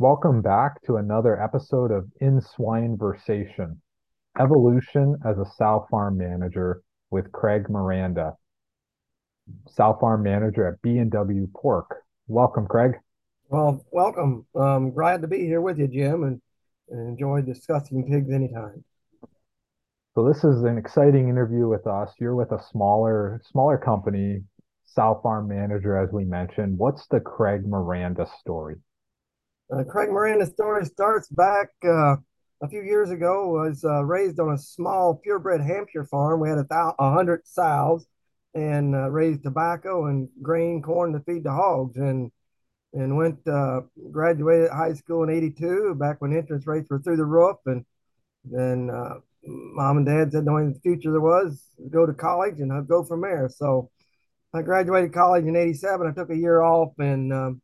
Welcome back to another episode of In Swineversation, Evolution as a Sow Farm Manager with Craig Miranda, Sow Farm Manager at B&W Pork. Welcome, Craig. Well, welcome. Um, glad to be here with you, Jim, and, and enjoy discussing pigs anytime. So this is an exciting interview with us. You're with a smaller smaller company, Sow Farm Manager, as we mentioned. What's the Craig Miranda story? Uh, Craig Miranda's story starts back uh, a few years ago. Was uh, raised on a small purebred Hampshire farm. We had a, hundred sows and uh, raised tobacco and grain, corn to feed the hogs. And and went uh, graduated high school in '82, back when entrance rates were through the roof. And then uh, mom and dad said the only future there was go to college and I'd go from there. So I graduated college in '87. I took a year off and um,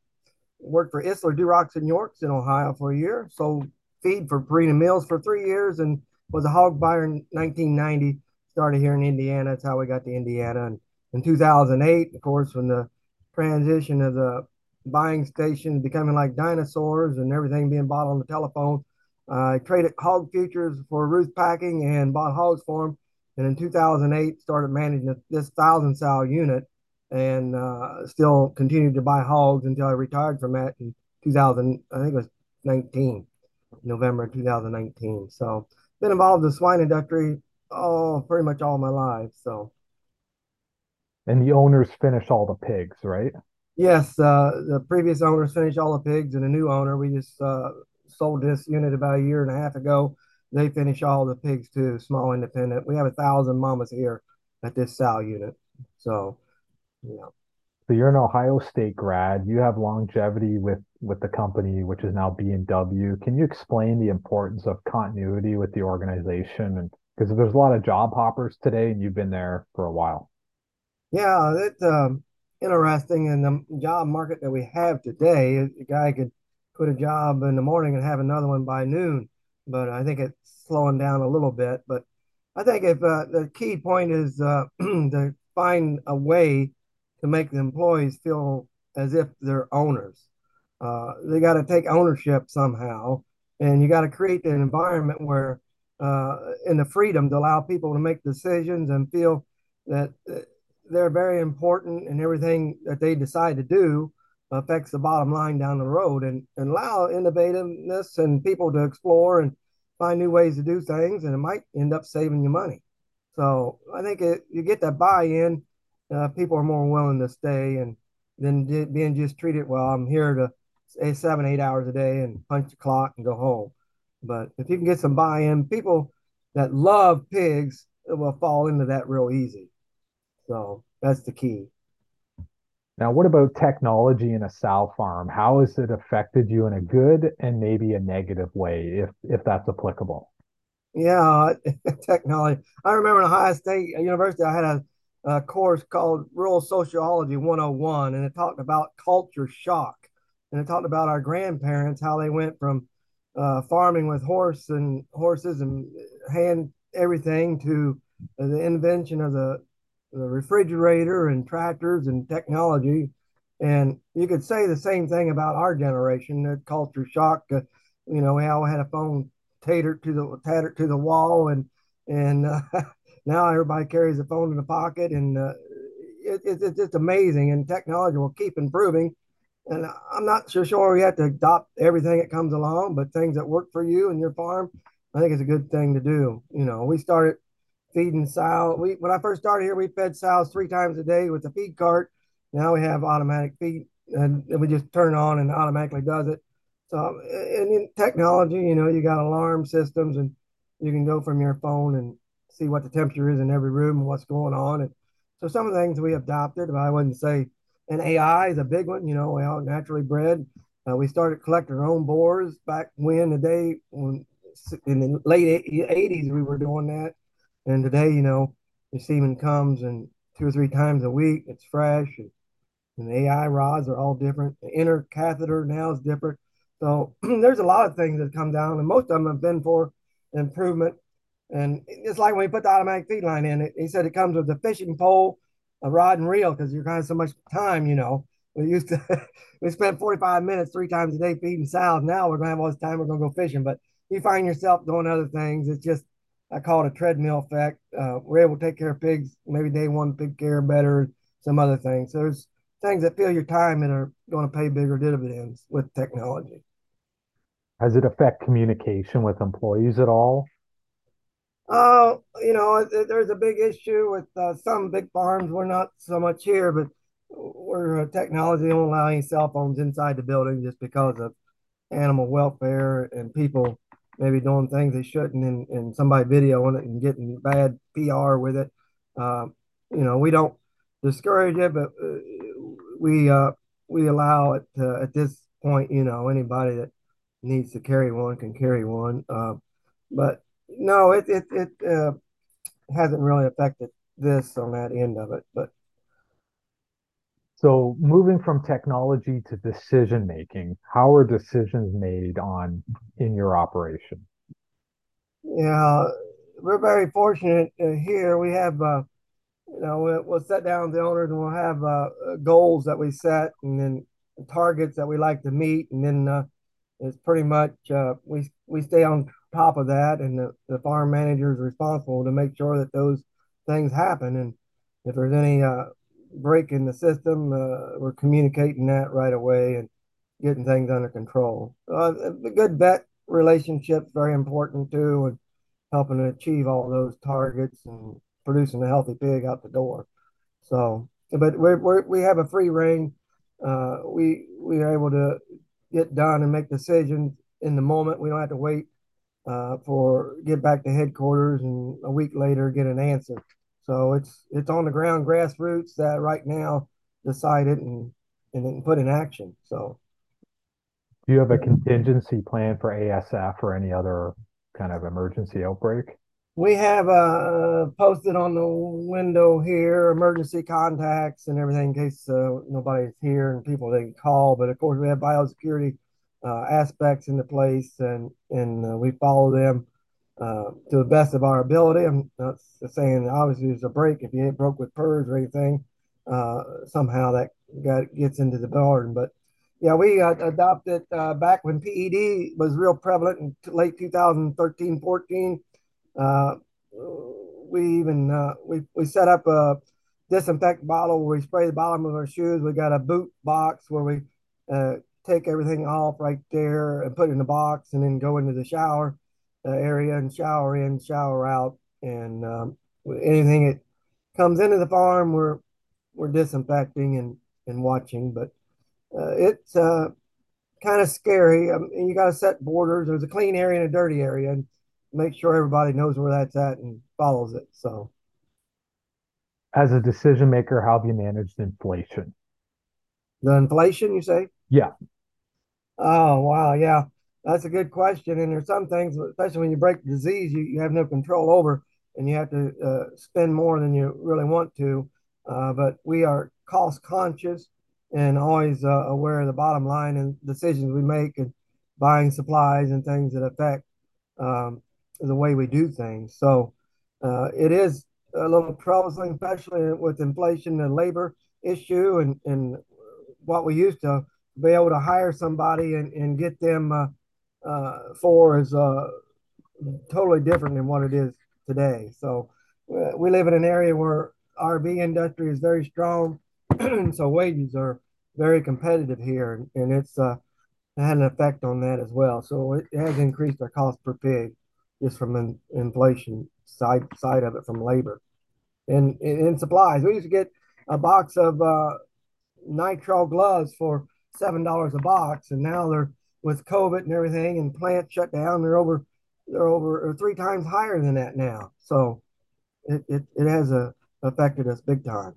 worked for Isler Durocs and Yorks in Ohio for a year. Sold feed for Purina Mills for three years and was a hog buyer in 1990. Started here in Indiana. That's how we got to Indiana. And in 2008, of course, when the transition of the buying stations becoming like dinosaurs and everything being bought on the telephone, uh, I traded hog futures for Routh Packing and bought hogs for them. And in 2008, started managing this thousand sow unit and uh, still continued to buy hogs until I retired from that in 2000. I think it was 19, November 2019. So been involved in the swine industry oh pretty much all my life. So. And the owners finish all the pigs, right? Yes, uh, the previous owners finished all the pigs, and the new owner, we just uh, sold this unit about a year and a half ago. They finish all the pigs too, small independent. We have a thousand mamas here at this sow unit. So, yeah. So you're an Ohio State grad. You have longevity with with the company, which is now B&W. Can you explain the importance of continuity with the organization? And because there's a lot of job hoppers today, and you've been there for a while. Yeah, it's um, interesting in the job market that we have today. A guy could quit a job in the morning and have another one by noon, but I think it's slowing down a little bit. But I think if uh, the key point is uh, to find a way to make the employees feel as if they're owners. Uh, they got to take ownership somehow, and you got to create an environment where, uh, in the freedom to allow people to make decisions and feel that uh, they're very important and everything that they decide to do affects the bottom line down the road and, and allow innovativeness and people to explore and find new ways to do things and it might end up saving you money so i think it, you get that buy-in uh, people are more willing to stay and than being just treated well i'm here to stay seven eight hours a day and punch the clock and go home but if you can get some buy-in people that love pigs will fall into that real easy so that's the key. Now, what about technology in a sow farm? How has it affected you in a good and maybe a negative way, if if that's applicable? Yeah, technology. I remember in Ohio State University, I had a, a course called Rural Sociology 101, and it talked about culture shock, and it talked about our grandparents how they went from uh, farming with horse and horses and hand everything to the invention of the the refrigerator and tractors and technology. And you could say the same thing about our generation, the culture shock. Uh, you know, we all had a phone tatered to the tattered to the wall, and and uh, now everybody carries a phone in the pocket, and uh, it, it, it's just amazing. And technology will keep improving. And I'm not so sure we have to adopt everything that comes along, but things that work for you and your farm, I think it's a good thing to do. You know, we started feeding sow. We when I first started here, we fed sows three times a day with a feed cart. Now we have automatic feed, and we just turn on and automatically does it. So, and in technology, you know, you got alarm systems, and you can go from your phone and see what the temperature is in every room and what's going on. And so, some of the things we adopted, I wouldn't say, and AI is a big one. You know, we all naturally bred. Uh, we started collecting our own boars back when the day when in the late 80s we were doing that and today, you know, the semen comes and two or three times a week. It's fresh, and, and the AI rods are all different. The inner catheter now is different. So there's a lot of things that come down, and most of them have been for improvement. And it's like when we put the automatic feed line in it, he said it comes with a fishing pole, a rod and reel because you're kind of so much time, you know. we used to we spent 45 minutes three times a day feeding sows. Now we're gonna have all this time. We're gonna go fishing, but you find yourself doing other things. It's just I call it a treadmill effect. Uh, we're able to take care of pigs. Maybe day one pig care better. Some other things. So there's things that fill your time and are going to pay bigger dividends with technology. Has it affect communication with employees at all? Uh, you know, there's a big issue with uh, some big farms. We're not so much here, but where uh, technology don't allow cell phones inside the building just because of animal welfare and people maybe doing things they shouldn't and, and somebody videoing it and getting bad PR with it. Uh, you know, we don't discourage it, but uh, we uh, we allow it to, at this point. You know, anybody that needs to carry one can carry one. Uh, but no, it it it uh, hasn't really affected this on that end of it. But so moving from technology to decision making, how are decisions made on in your operation? Yeah, we're very fortunate uh, here. We have, uh, you know, we'll, we'll sit down with the owners and we'll have uh, goals that we set and then targets that we like to meet, and then uh, it's pretty much uh, we we stay on top of that, and the, the farm manager is responsible to make sure that those things happen. And if there's any uh, break in the system, uh, we're communicating that right away and getting things under control. Uh, the good vet relationship very important too, and helping to achieve all those targets and producing a healthy pig out the door. So, but we we we have a free reign. Uh, we we are able to get done and make decisions in the moment. We don't have to wait uh, for get back to headquarters and a week later get an answer. So it's it's on the ground grassroots that right now decided and and then put in action. So do you have a contingency plan for ASF or any other kind of emergency outbreak? We have uh, posted on the window here emergency contacts and everything in case uh, nobody's here and people they can call. But of course, we have biosecurity uh, aspects into place and and uh, we follow them uh, to the best of our ability. I'm not saying obviously there's a break if you ain't broke with PRRS or anything. Uh, somehow that got, gets into the garden, but yeah, we adopted uh, back when PED was real prevalent in late 2013, 14. Uh, we even we we set up a disinfect bottle where we spray the bottom of our shoes. We got a boot box where we take everything off right there and put it in the box, and then go into the shower uh, area and shower in, shower out, and um, anything that comes into the farm, we're we're disinfecting and and watching. But uh, it's uh, kind of scary. Um, you got to set borders. There's a clean area and a dirty area, and make sure everybody knows where that's at and follows it. So, as a decision maker, how have you managed inflation? The inflation, you say? Yeah. Oh wow, yeah. That's a good question. And there's some things, especially when you break disease, you, you have no control over and you have to uh, spend more than you really want to. Uh, but we are cost conscious and always uh, aware of the bottom line and decisions we make and buying supplies and things that affect um, the way we do things. So uh, it is a little troublesome, especially with inflation and labor issue and, and what we used to be able to hire somebody and, and get them uh, uh, for is uh, totally different than what it is today. So we live in an area where RV industry is very strong, so wages are very competitive here, and, and it's uh, had an effect on that as well. So it has increased our cost per pig just from an inflation side side of it from labor and in supplies. We used to get a box of uh, nitrile gloves for seven dollars a box, and now they're with COVID and everything and plants shut down, they're over they're over three times higher than that now. So it, it, it has a, uh, affected us big time.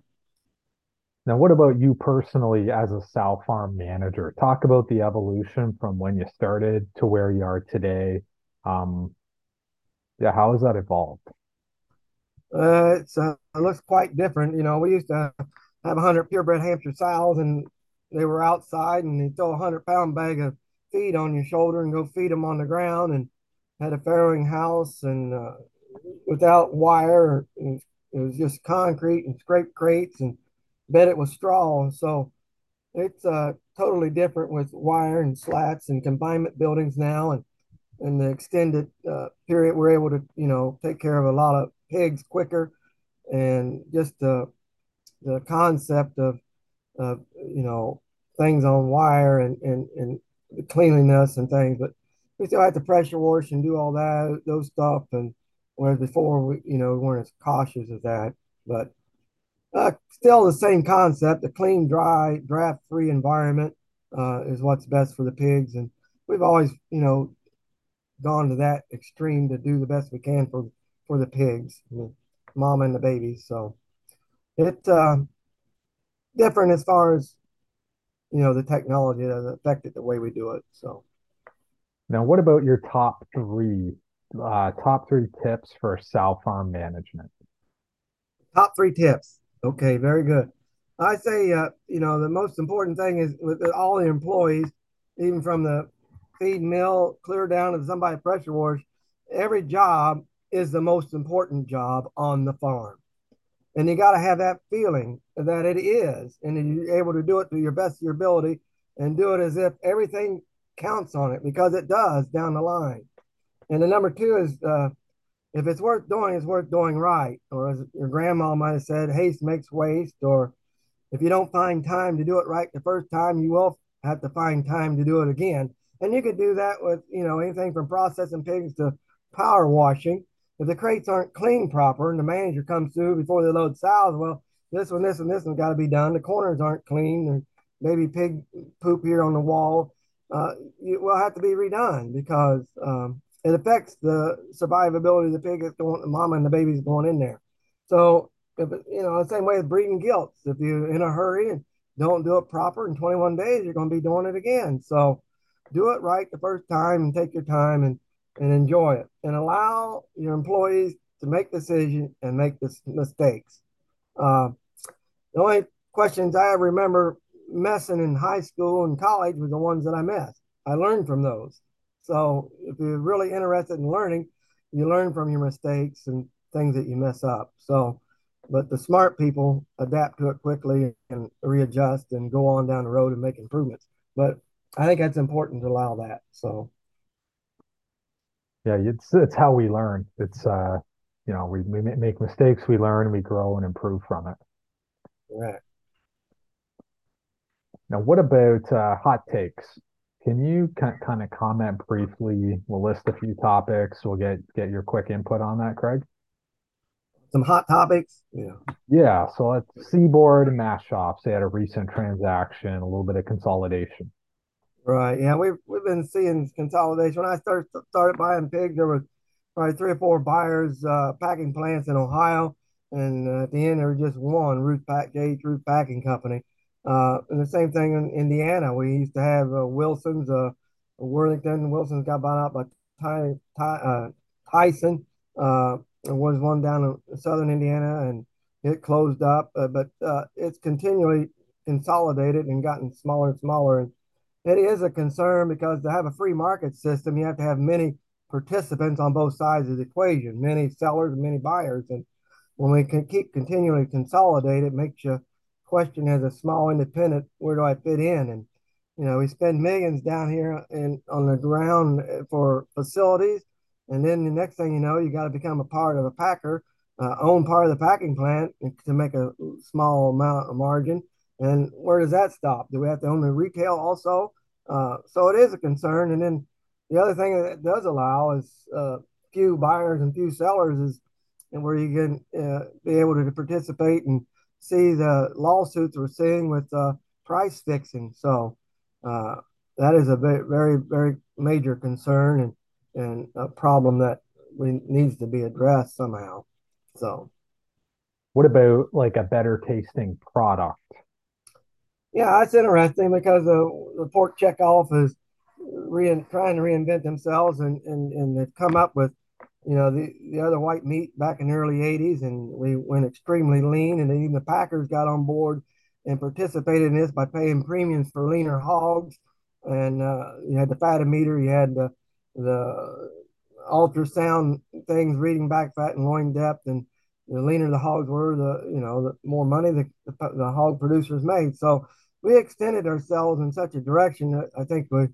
Now, what about you personally as a sow farm manager? Talk about the evolution from when you started to where you are today. Um, yeah, how has that evolved? Uh, it's, uh, it looks quite different. You know, we used to have 100 purebred Hampshire sows, and they were outside, and they throw a 100 pound bag of feed on your shoulder and go feed them on the ground and had a farrowing house and uh, without wire. It was just concrete and scrape crates and bed it with straw. So it's uh, totally different with wire and slats and confinement buildings now, and in the extended uh, period we're able to you know take care of a lot of pigs quicker, and just the concept of of you know things on wire and and and cleanliness and things, but we still have to pressure wash and do all that those stuff. And whereas before we you know we weren't as cautious as that but uh, still the same concept a clean dry draft free environment uh, is what's best for the pigs. And we've always you know gone to that extreme to do the best we can for for the pigs mom and the babies. So it uh, different as far as you know the technology that has affected the way we do it so Now, what about your top three, uh, top three tips for sow farm management? Top three tips. Okay, very good. I say, uh, you know, the most important thing is with all the employees, even from the feed mill clear down to somebody pressure wash, every job is the most important job on the farm. And you got to have that feeling that it is, and you're able to do it to your best of your ability and do it as if everything counts on it because it does down the line. And the number two is uh, if it's worth doing, it's worth doing right. Or as your grandma might have said, haste makes waste. Or if you don't find time to do it right the first time, you will have to find time to do it again. And you could do that with, you know, anything from processing pigs to power washing. If the crates aren't cleaned proper and the manager comes through before they load sows, well, this one, this, and this one's got to be done. The corners aren't clean. There's maybe pig poop here on the wall. Uh, it will have to be redone because um, it affects the survivability of the pig that's going, the mama and the baby's going in there. So, if you know, the same way with breeding gilts, if you're in a hurry and don't do it proper in 21 days, you're going to be doing it again. So, do it right the first time and take your time and, and enjoy it and allow your employees to make decisions and make this mistakes. Uh, the only questions I remember messing in high school and college were the ones that I missed. I learned from those. So if you're really interested in learning, you learn from your mistakes and things that you mess up. So, but the smart people adapt to it quickly and readjust and go on down the road and make improvements. But I think that's important to allow that. So, Yeah, it's it's how we learn. It's uh, you know, we we make mistakes, we learn, we grow and improve from it. right. Now, what about uh, hot takes? Can you kind of comment briefly? We'll list a few topics. We'll get get your quick input on that, Craig. Some hot topics. Yeah. Yeah, so let's Seaboard and Maschhoffs. They had a recent transaction, a little bit of consolidation. Right. Yeah. We've we've been seeing consolidation. When I started started buying pigs, there was probably three or four buyers, uh, packing plants in Ohio, and uh, at the end there was just one Ruth Pack Gates Routh Packing Company. Uh, and the same thing in Indiana. We used to have uh, Wilson's, uh, Worthington. Wilson's got bought out by Ty, Ty, uh, Tyson. Uh, there was one down in southern Indiana, and it closed up. But it's continually consolidated and gotten smaller and smaller. And it is a concern because to have a free market system, you have to have many participants on both sides of the equation, many sellers and many buyers. And when we can keep continually consolidate, it makes you question as a small independent, where do I fit in? And you know, we spend millions down here and on the ground for facilities, and then the next thing you know, you got to become a part of a packer, uh, own part of the packing plant to make a small amount of margin. And where does that stop? Do we have to own the retail also? Uh, so it is a concern. And then the other thing that does allow is uh, few buyers and few sellers is and where you can uh, be able to participate and see the lawsuits we're seeing with uh, price fixing. So uh, that is a very, very, very major concern and, and a problem that we, needs to be addressed somehow. So, What about like a better tasting product? Yeah, that's interesting because the, the pork checkoff is trying to reinvent themselves and, and, and they've come up with you know, the, the other white meat back in the early 80s, and we went extremely lean. And even the Packers got on board and participated in this by paying premiums for leaner hogs. And uh, you had the fatometer, you had the, the ultrasound things reading back fat and loin depth. And the leaner the hogs were, the you know, the more money the, the, the hog producers made. So we extended ourselves in such a direction that I think we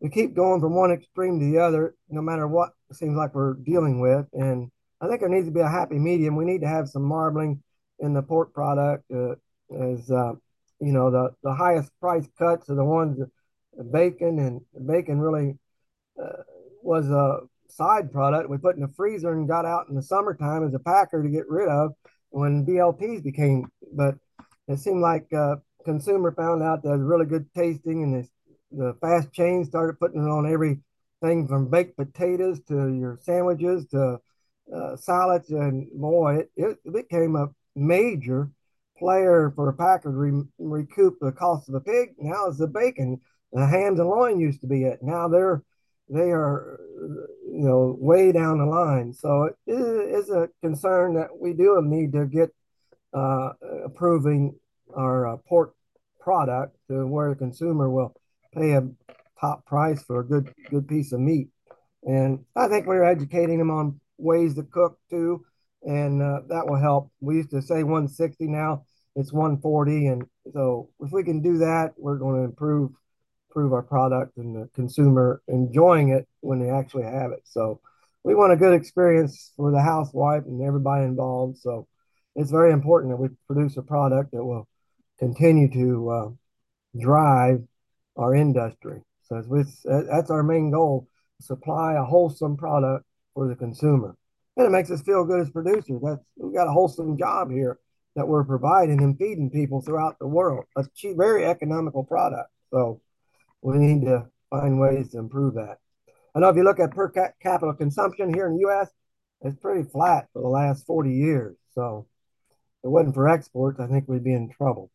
we keep going from one extreme to the other, no matter what seems like we're dealing with. And I think there needs to be a happy medium. We need to have some marbling in the pork product, uh, as uh, you know, the the highest price cuts are the ones that bacon and bacon really uh, was a side product we put in the freezer and got out in the summertime as a packer to get rid of when BLTs became. But it seemed like uh, consumer found out that was really good tasting, and the, the fast chain started putting it on everything from baked potatoes to your sandwiches to uh, salads, and boy, it, it became a major player for to re- recoup the cost of the pig. Now it's the bacon. The hams and loin used to be it. Now they're they are you know way down the line. So it is a concern that we do need to get uh, approving our uh, pork product to where the consumer will pay a top price for a good good piece of meat. And I think we're educating them on ways to cook too, and uh, that will help. We used to say 160, now it's 140, and so if we can do that, we're going to improve improve our product and the consumer enjoying it when they actually have it. So we want a good experience for the housewife and everybody involved. So it's very important that we produce a product that will continue to uh, drive our industry. So that's our main goal: supply a wholesome product for the consumer, and it makes us feel good as producers. That's we got a wholesome job here that we're providing and feeding people throughout the world. A cheap, very economical product. So we need to find ways to improve that. I know if you look at per capita consumption here in the U.S., it's pretty flat for the last 40 years. So if it wasn't for exports, I think we'd be in trouble.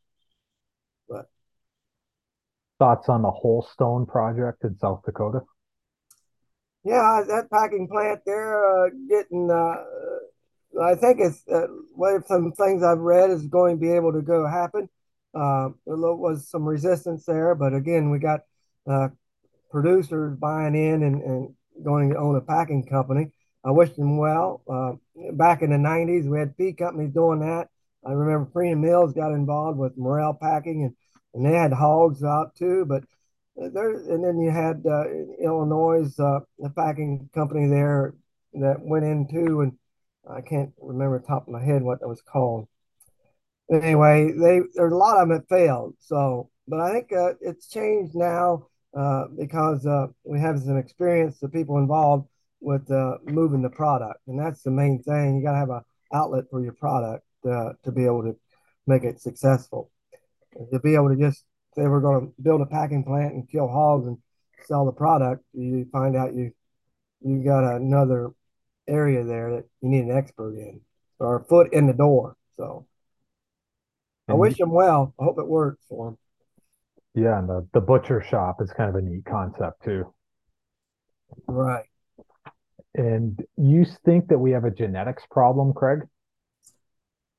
Thoughts on the Wholestone project in South Dakota? Yeah, that packing plant there uh, getting. Uh, I think it's uh, of some things I've read is going to be able to go happen. Uh, there was some resistance there, but again, we got uh, producers buying in and, and going to own a packing company. I wish them well. Uh, back in the 90s, we had feed companies doing that. I remember Freedom Mills got involved with Morrell Packing, and, and they had hogs out too. But there, and then you had uh, Illinois, uh, the packing company there that went into, and I can't remember top of my head what that was called. Anyway, they there's a lot of them that failed. So, but I think uh, it's changed now uh, because uh, we have some experience, the people involved with uh, moving the product, and that's the main thing. You got to have an outlet for your product to be able to make it successful. To be able to just say we're going to build a packing plant and kill hogs and sell the product, you find out you you got another area there that you need an expert in or a foot in the door. So I wish him well. I hope it works for them. Yeah, and the, the butcher shop is kind of a neat concept too. Right. And you think that we have a genetics problem, Craig?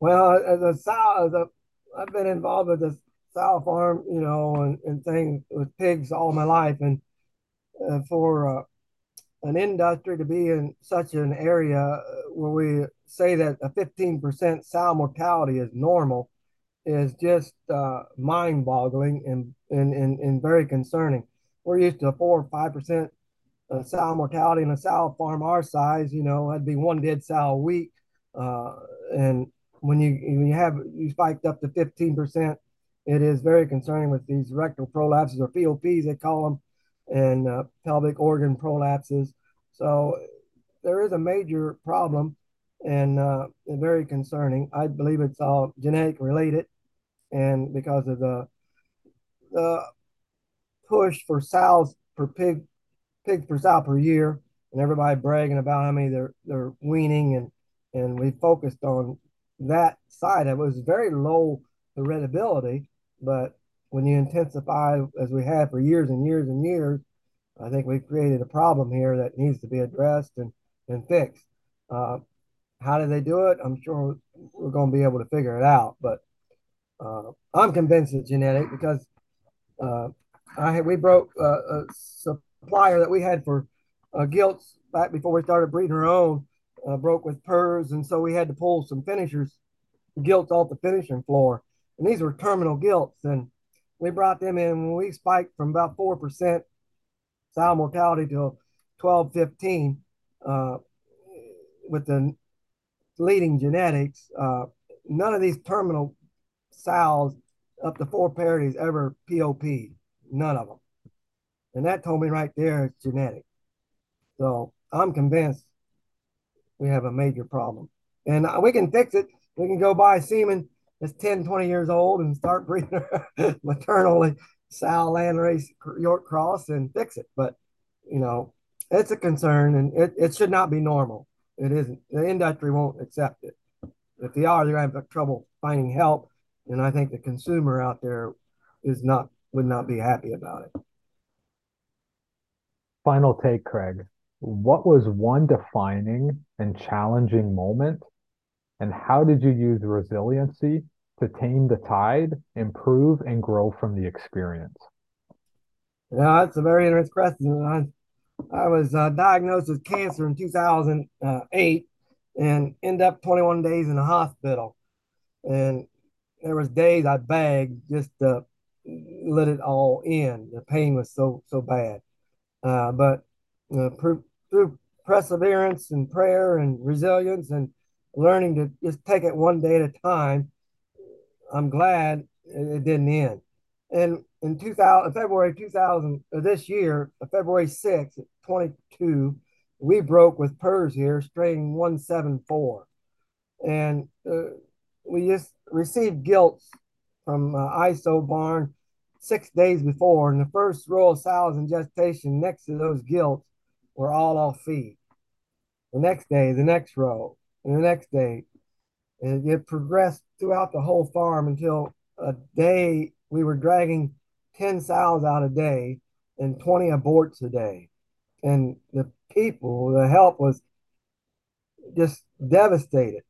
Well, as a as a, I've been involved with the sow farm, you know, and, and things with pigs all my life, and uh, for uh, an industry to be in such an area uh, where we say that a 15% sow mortality is normal is just uh, mind boggling and, and, and, and very concerning. We're used to a four or five percent uh, sow mortality in a sow farm our size. You know, that'd be one dead sow a week. Uh, and when you when you have you spiked up to fifteen percent, it is very concerning with these rectal prolapses or POPs they call them, and uh, pelvic organ prolapses. So there is a major problem and uh, very concerning. I believe it's all genetic related and because of the the push for sows per pig pig per sow per year, and everybody bragging about how many they're they're weaning, and and we focused on that side. It was very low the heritability, but when you intensify as we have for years and years and years, I think we've created a problem here that needs to be addressed and and fixed. Uh, how do they do it? I'm sure we're going to be able to figure it out, but uh, I'm convinced it's genetic because uh, I had, we broke uh, a supplier that we had for uh, gilts back before we started breeding our own uh, broke with PRRS, and so we had to pull some finishers gilts off the finishing floor, and these were terminal gilts, and we brought them in we spiked from about 4% sow mortality to 12, 15 uh, with the leading genetics. Uh, none of these terminal sows up to four parities ever POP. None of them. And that told me right there it's genetic. So I'm convinced we have a major problem. And uh, we can fix it. We can go buy semen that's 10, 20 years old and start breeding maternally sow landrace York cross and fix it. But, you know, it's a concern and it, it should not be normal. It isn't. The industry won't accept it. If they are, they're going to have trouble finding help. And I think the consumer out there is not would not be happy about it. Final take, Craig. What was one defining and challenging moment? And how did you use resiliency to tame the tide, improve, and grow from the experience? Yeah, that's a very interesting question. I, was uh, diagnosed with cancer in 2008 and ended up 21 days in the hospital. And there was days I begged just to let it all in. The pain was so so bad, uh, but uh, through perseverance and prayer and resilience and learning to just take it one day at a time, I'm glad it didn't end. And in 2000, February 2000, uh, this year, uh, February 6th, 22, we broke with PRRS here, strain 174. And uh, we just received gilts from uh, ISO barn six days before, and the first row of sows in gestation next to those gilts were all off feed. The next day, the next row, and the next day, and it progressed throughout the whole farm until a day we were dragging 10 sows out a day and 20 aborts a day. And the people, the help was just devastated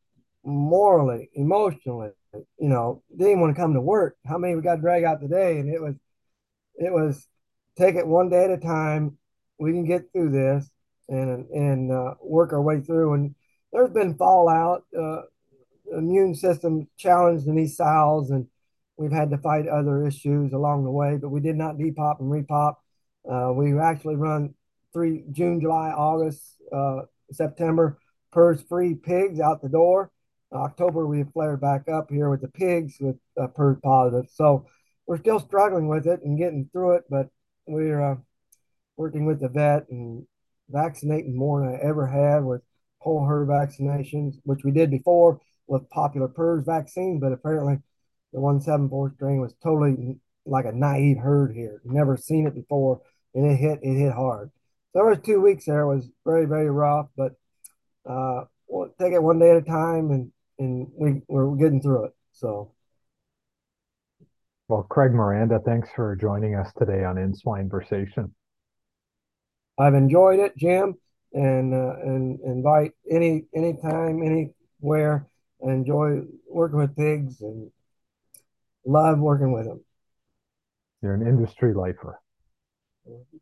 morally, emotionally. You know, they didn't want to come to work. How many we got to drag out today? And it was, it was take it one day at a time. We can get through this and and uh, work our way through. And there's been fallout, uh, immune system challenged in these sows, and we've had to fight other issues along the way. But we did not depop and repop. Uh, we actually run three June, July, August, uh, September PRRS free pigs out the door October, we flared back up here with the pigs with PRRS positive. So we're still struggling with it and getting through it, but we're uh, working with the vet and vaccinating more than I ever have with whole herd vaccinations, which we did before with popular PRRS vaccine, but apparently the 174 strain was totally like a naive herd here. Never seen it before, and it hit it hit hard. So there was two weeks there was very very rough, but uh, we'll take it one day at a time and and we we're getting through it. So. Well, Craig Miranda, thanks for joining us today on In Swineversation. I've enjoyed it, Jim, and uh, and invite any anytime, anywhere. I enjoy working with pigs and love working with them. You're an industry lifer. Mm-hmm.